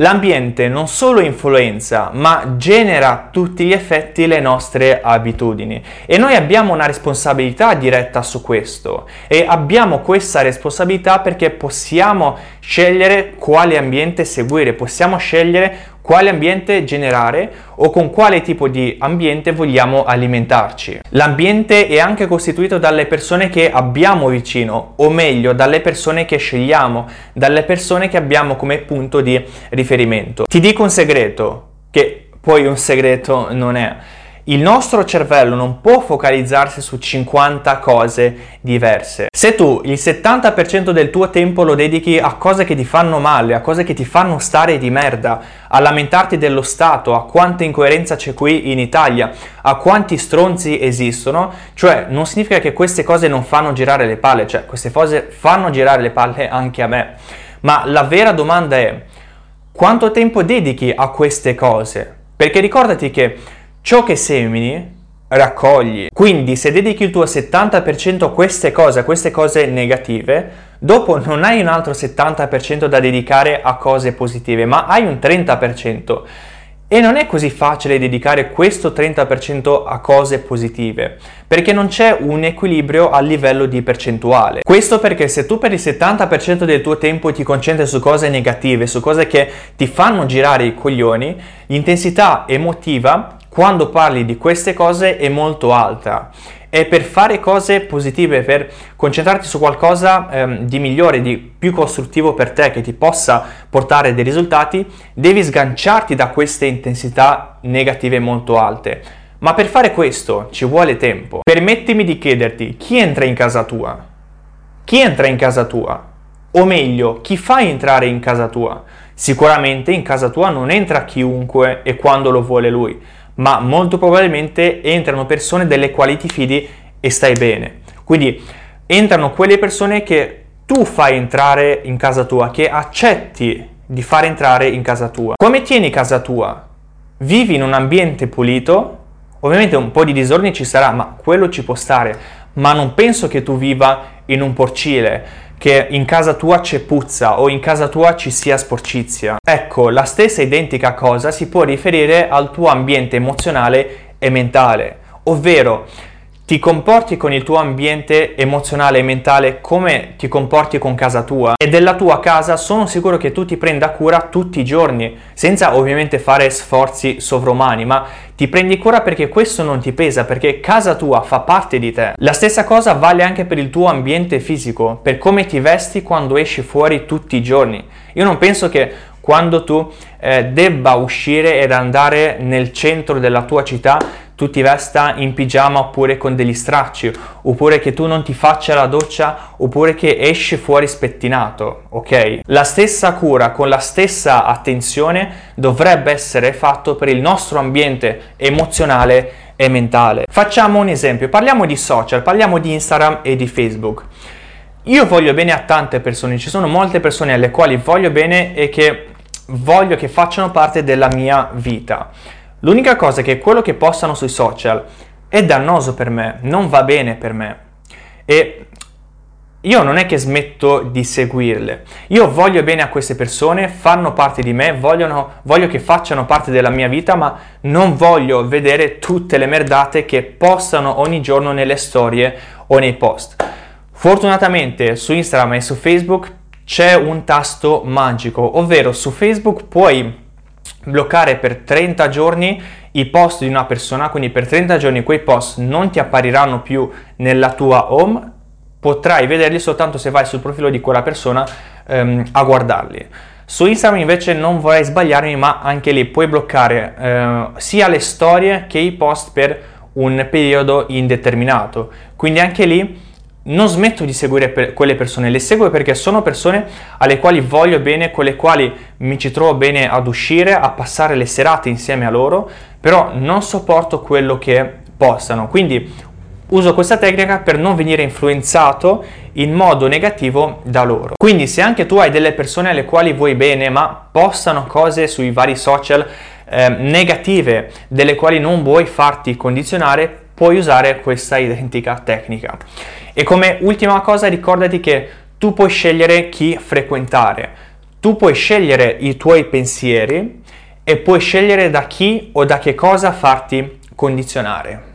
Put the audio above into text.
L'ambiente non solo influenza, ma genera tutti gli effetti le nostre abitudini. E noi abbiamo una responsabilità diretta su questo. E abbiamo questa responsabilità perché possiamo scegliere quale ambiente seguire, possiamo scegliere quale ambiente generare o con quale tipo di ambiente vogliamo alimentarci. L'ambiente è anche costituito dalle persone che abbiamo vicino, o meglio, dalle persone che scegliamo, dalle persone che abbiamo come punto di riferimento. Ti dico un segreto, che poi un segreto non è. Il nostro cervello non può focalizzarsi su 50 cose diverse. Se tu il 70% del tuo tempo lo dedichi a cose che ti fanno male, a cose che ti fanno stare di merda, a lamentarti dello Stato, a quanta incoerenza c'è qui in Italia, a quanti stronzi esistono, cioè non significa che queste cose non fanno girare le palle, cioè queste cose fanno girare le palle anche a me. Ma la vera domanda è quanto tempo dedichi a queste cose? Perché ricordati che Ciò che semini raccogli. Quindi se dedichi il tuo 70% a queste cose, a queste cose negative, dopo non hai un altro 70% da dedicare a cose positive, ma hai un 30%. E non è così facile dedicare questo 30% a cose positive, perché non c'è un equilibrio a livello di percentuale. Questo perché se tu per il 70% del tuo tempo ti concentri su cose negative, su cose che ti fanno girare i coglioni, l'intensità emotiva quando parli di queste cose è molto alta e per fare cose positive, per concentrarti su qualcosa ehm, di migliore, di più costruttivo per te, che ti possa portare dei risultati, devi sganciarti da queste intensità negative molto alte. Ma per fare questo ci vuole tempo. Permettimi di chiederti, chi entra in casa tua? Chi entra in casa tua? O meglio, chi fa entrare in casa tua? Sicuramente in casa tua non entra chiunque e quando lo vuole lui ma molto probabilmente entrano persone delle quali ti fidi e stai bene. Quindi entrano quelle persone che tu fai entrare in casa tua, che accetti di far entrare in casa tua. Come tieni casa tua? Vivi in un ambiente pulito, ovviamente un po' di disordine ci sarà, ma quello ci può stare, ma non penso che tu viva in un porcile che in casa tua c'è puzza o in casa tua ci sia sporcizia. Ecco, la stessa identica cosa si può riferire al tuo ambiente emozionale e mentale, ovvero ti comporti con il tuo ambiente emozionale e mentale come ti comporti con casa tua e della tua casa sono sicuro che tu ti prenda cura tutti i giorni, senza ovviamente fare sforzi sovrumani, ma ti prendi cura perché questo non ti pesa, perché casa tua fa parte di te. La stessa cosa vale anche per il tuo ambiente fisico, per come ti vesti quando esci fuori tutti i giorni. Io non penso che quando tu eh, debba uscire ed andare nel centro della tua città tu ti vesta in pigiama oppure con degli stracci, oppure che tu non ti faccia la doccia, oppure che esci fuori spettinato, ok? La stessa cura con la stessa attenzione dovrebbe essere fatto per il nostro ambiente emozionale e mentale. Facciamo un esempio, parliamo di social, parliamo di Instagram e di Facebook. Io voglio bene a tante persone, ci sono molte persone alle quali voglio bene e che voglio che facciano parte della mia vita. L'unica cosa è che quello che postano sui social è dannoso per me, non va bene per me. E io non è che smetto di seguirle, io voglio bene a queste persone, fanno parte di me, vogliono, voglio che facciano parte della mia vita, ma non voglio vedere tutte le merdate che postano ogni giorno nelle storie o nei post. Fortunatamente su Instagram e su Facebook c'è un tasto magico, ovvero su Facebook puoi bloccare per 30 giorni i post di una persona, quindi per 30 giorni quei post non ti appariranno più nella tua home, potrai vederli soltanto se vai sul profilo di quella persona ehm, a guardarli. Su Instagram invece non vorrei sbagliarmi, ma anche lì puoi bloccare eh, sia le storie che i post per un periodo indeterminato. Quindi anche lì non smetto di seguire per quelle persone, le seguo perché sono persone alle quali voglio bene, con le quali mi ci trovo bene ad uscire, a passare le serate insieme a loro, però non sopporto quello che postano. Quindi uso questa tecnica per non venire influenzato in modo negativo da loro. Quindi se anche tu hai delle persone alle quali vuoi bene, ma postano cose sui vari social eh, negative, delle quali non vuoi farti condizionare, puoi usare questa identica tecnica. E come ultima cosa ricordati che tu puoi scegliere chi frequentare. Tu puoi scegliere i tuoi pensieri e puoi scegliere da chi o da che cosa farti condizionare.